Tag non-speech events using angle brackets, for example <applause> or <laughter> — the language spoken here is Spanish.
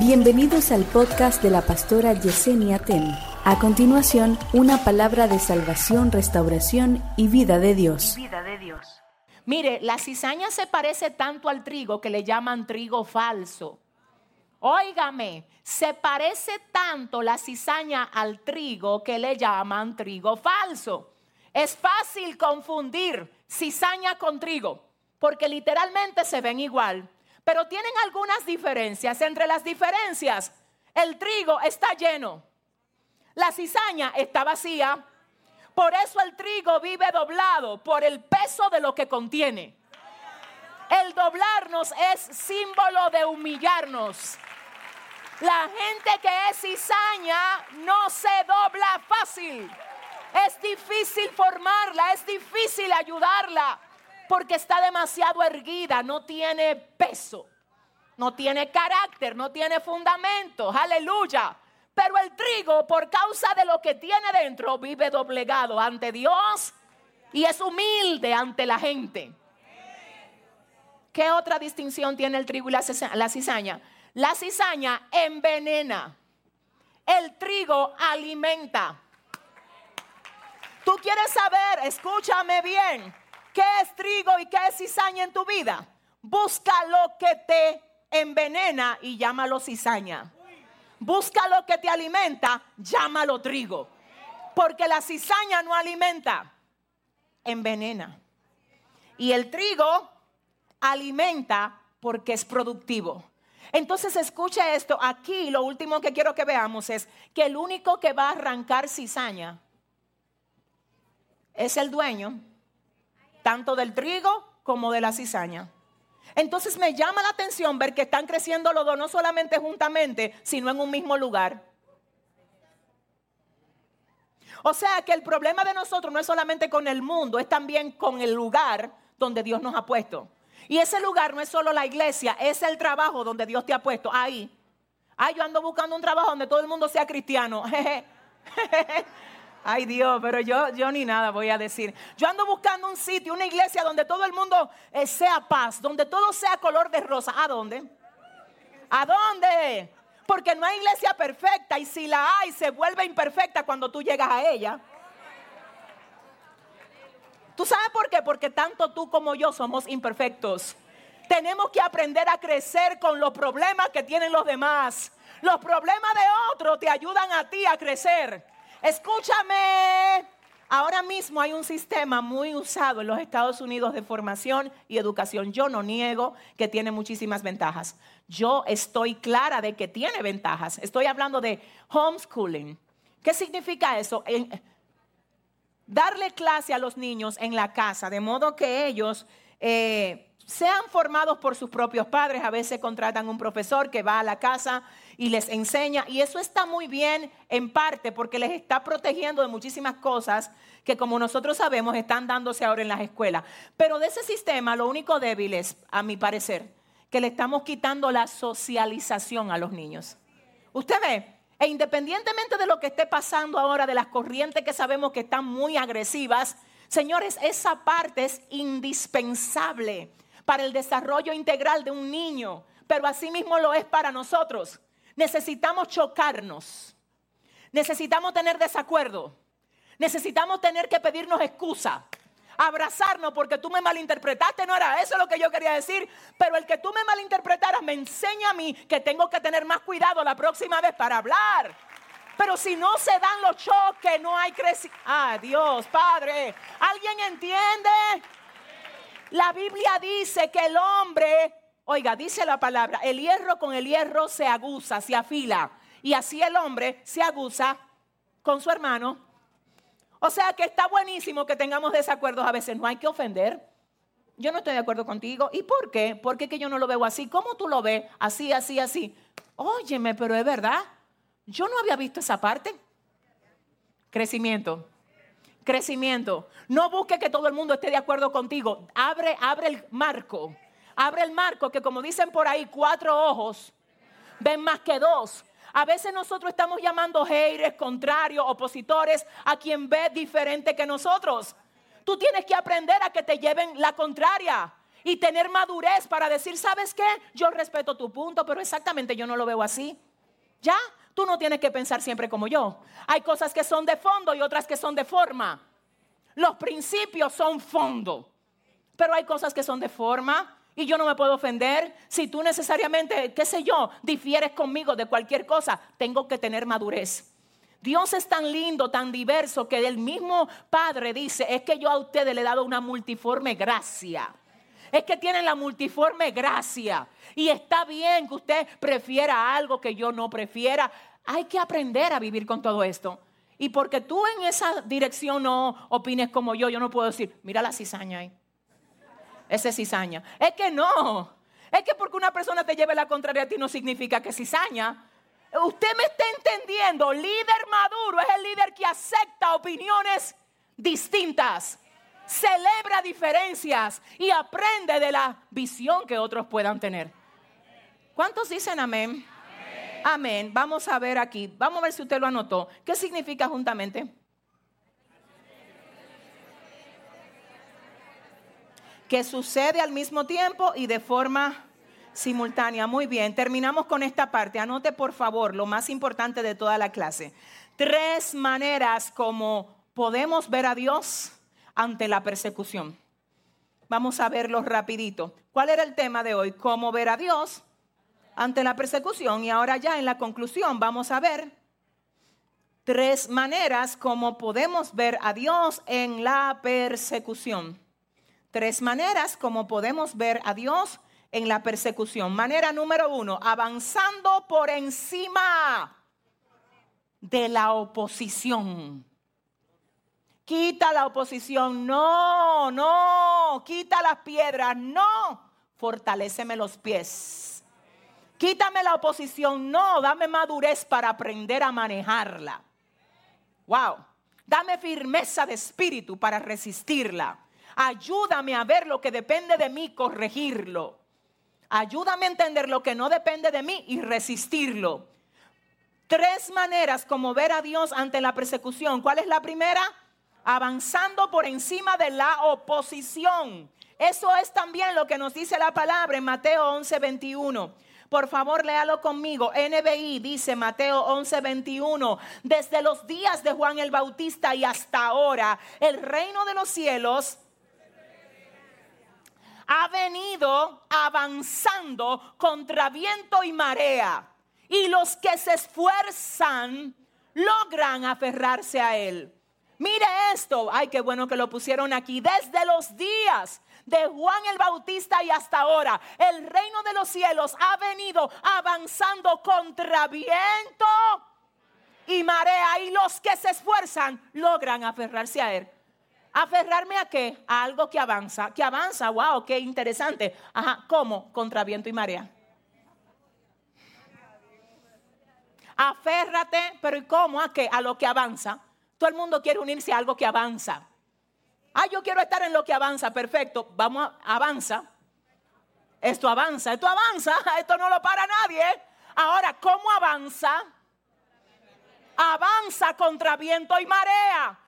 Bienvenidos al podcast de la pastora Yesenia Ten. A continuación, una palabra de salvación, restauración y vida de Dios. Vida de Dios. Mire, la cizaña se parece tanto al trigo que le llaman trigo falso. Óigame, se parece tanto la cizaña al trigo que le llaman trigo falso. Es fácil confundir cizaña con trigo, porque literalmente se ven igual, pero tienen algunas diferencias. Entre las diferencias, el trigo está lleno, la cizaña está vacía. Por eso el trigo vive doblado por el peso de lo que contiene. El doblarnos es símbolo de humillarnos. La gente que es cizaña no se dobla fácil. Es difícil formarla, es difícil ayudarla, porque está demasiado erguida, no tiene peso, no tiene carácter, no tiene fundamento. Aleluya. Pero el trigo, por causa de lo que tiene dentro, vive doblegado ante Dios y es humilde ante la gente. ¿Qué otra distinción tiene el trigo y la cizaña? La cizaña envenena. El trigo alimenta. Tú quieres saber, escúchame bien, qué es trigo y qué es cizaña en tu vida. Busca lo que te envenena y llámalo cizaña. Busca lo que te alimenta, llámalo trigo. Porque la cizaña no alimenta, envenena. Y el trigo alimenta porque es productivo. Entonces escucha esto, aquí lo último que quiero que veamos es que el único que va a arrancar cizaña es el dueño, tanto del trigo como de la cizaña. Entonces me llama la atención ver que están creciendo los dos, no solamente juntamente, sino en un mismo lugar. O sea que el problema de nosotros no es solamente con el mundo, es también con el lugar donde Dios nos ha puesto. Y ese lugar no es solo la iglesia, es el trabajo donde Dios te ha puesto. Ahí. Ay, yo ando buscando un trabajo donde todo el mundo sea cristiano. <laughs> Ay Dios, pero yo, yo ni nada voy a decir. Yo ando buscando un sitio, una iglesia donde todo el mundo eh, sea paz, donde todo sea color de rosa. ¿A dónde? ¿A dónde? Porque no hay iglesia perfecta y si la hay se vuelve imperfecta cuando tú llegas a ella. ¿Tú sabes por qué? Porque tanto tú como yo somos imperfectos. Tenemos que aprender a crecer con los problemas que tienen los demás. Los problemas de otros te ayudan a ti a crecer. Escúchame. Ahora mismo hay un sistema muy usado en los Estados Unidos de formación y educación. Yo no niego que tiene muchísimas ventajas. Yo estoy clara de que tiene ventajas. Estoy hablando de homeschooling. ¿Qué significa eso? darle clase a los niños en la casa, de modo que ellos eh, sean formados por sus propios padres. A veces contratan un profesor que va a la casa y les enseña. Y eso está muy bien en parte porque les está protegiendo de muchísimas cosas que como nosotros sabemos están dándose ahora en las escuelas. Pero de ese sistema lo único débil es, a mi parecer, que le estamos quitando la socialización a los niños. Usted ve, e independientemente de lo que esté pasando ahora, de las corrientes que sabemos que están muy agresivas, señores, esa parte es indispensable para el desarrollo integral de un niño, pero asimismo lo es para nosotros. Necesitamos chocarnos, necesitamos tener desacuerdo, necesitamos tener que pedirnos excusa abrazarnos porque tú me malinterpretaste, no era eso lo que yo quería decir, pero el que tú me malinterpretaras me enseña a mí que tengo que tener más cuidado la próxima vez para hablar. Pero si no se dan los choques, no hay crecimiento. Ah, Dios, Padre, ¿alguien entiende? La Biblia dice que el hombre, oiga, dice la palabra, el hierro con el hierro se aguza, se afila. Y así el hombre se aguza con su hermano o sea que está buenísimo que tengamos desacuerdos a veces, no hay que ofender. Yo no estoy de acuerdo contigo. ¿Y por qué? Porque que yo no lo veo así. ¿Cómo tú lo ves? Así, así, así. Óyeme, pero es verdad. Yo no había visto esa parte. Crecimiento. Crecimiento. No busque que todo el mundo esté de acuerdo contigo. Abre, abre el marco. Abre el marco que como dicen por ahí, cuatro ojos ven más que dos. A veces nosotros estamos llamando haters, contrarios, opositores a quien ve diferente que nosotros. Tú tienes que aprender a que te lleven la contraria. y tener madurez para decir, ¿sabes qué? Yo respeto tu punto, pero exactamente yo no lo veo así. ¿Ya? Tú no tienes que pensar siempre como yo. Hay cosas que son de fondo y otras que son de forma. Los principios son fondo, pero hay cosas que son de forma y yo no me puedo ofender. Si tú necesariamente, qué sé yo, difieres conmigo de cualquier cosa, tengo que tener madurez. Dios es tan lindo, tan diverso, que el mismo Padre dice, es que yo a ustedes le he dado una multiforme gracia. Es que tienen la multiforme gracia. Y está bien que usted prefiera algo que yo no prefiera. Hay que aprender a vivir con todo esto. Y porque tú en esa dirección no opines como yo, yo no puedo decir, mira la cizaña ahí. Ese es cizaña. Es que no. Es que porque una persona te lleve la contraria a ti no significa que cizaña. Usted me está entendiendo. Líder maduro es el líder que acepta opiniones distintas celebra diferencias y aprende de la visión que otros puedan tener. ¿Cuántos dicen amén? amén? Vamos a ver aquí. Vamos a ver si usted lo anotó. ¿Qué significa juntamente? Que sucede al mismo tiempo y de forma simultánea. Muy bien, terminamos con esta parte. Anote por favor lo más importante de toda la clase. Tres maneras como podemos ver a Dios ante la persecución. Vamos a verlo rapidito. ¿Cuál era el tema de hoy? ¿Cómo ver a Dios ante la persecución? Y ahora ya en la conclusión vamos a ver tres maneras como podemos ver a Dios en la persecución. Tres maneras como podemos ver a Dios en la persecución. Manera número uno, avanzando por encima de la oposición. Quita la oposición, no, no. Quita las piedras, no. Fortaléceme los pies. Quítame la oposición, no. Dame madurez para aprender a manejarla. Wow. Dame firmeza de espíritu para resistirla. Ayúdame a ver lo que depende de mí, corregirlo. Ayúdame a entender lo que no depende de mí y resistirlo. Tres maneras como ver a Dios ante la persecución. ¿Cuál es la primera? Avanzando por encima de la oposición. Eso es también lo que nos dice la palabra en Mateo 11, 21. Por favor, léalo conmigo. NBI dice Mateo 11, 21. Desde los días de Juan el Bautista y hasta ahora, el reino de los cielos ha venido avanzando contra viento y marea. Y los que se esfuerzan logran aferrarse a él. Mire esto, ay, qué bueno que lo pusieron aquí. Desde los días de Juan el Bautista y hasta ahora, el reino de los cielos ha venido avanzando contra viento y marea y los que se esfuerzan logran aferrarse a él. ¿Aferrarme a qué? A algo que avanza. Que avanza, wow, qué interesante. Ajá, ¿cómo? Contra viento y marea. Aférrate, pero ¿y cómo? ¿A qué? A lo que avanza. Todo el mundo quiere unirse a algo que avanza. Ah, yo quiero estar en lo que avanza. Perfecto. Vamos, avanza. Esto avanza, esto avanza. <laughs> Esto no lo para nadie. Ahora, ¿cómo avanza? Avanza contra viento y marea.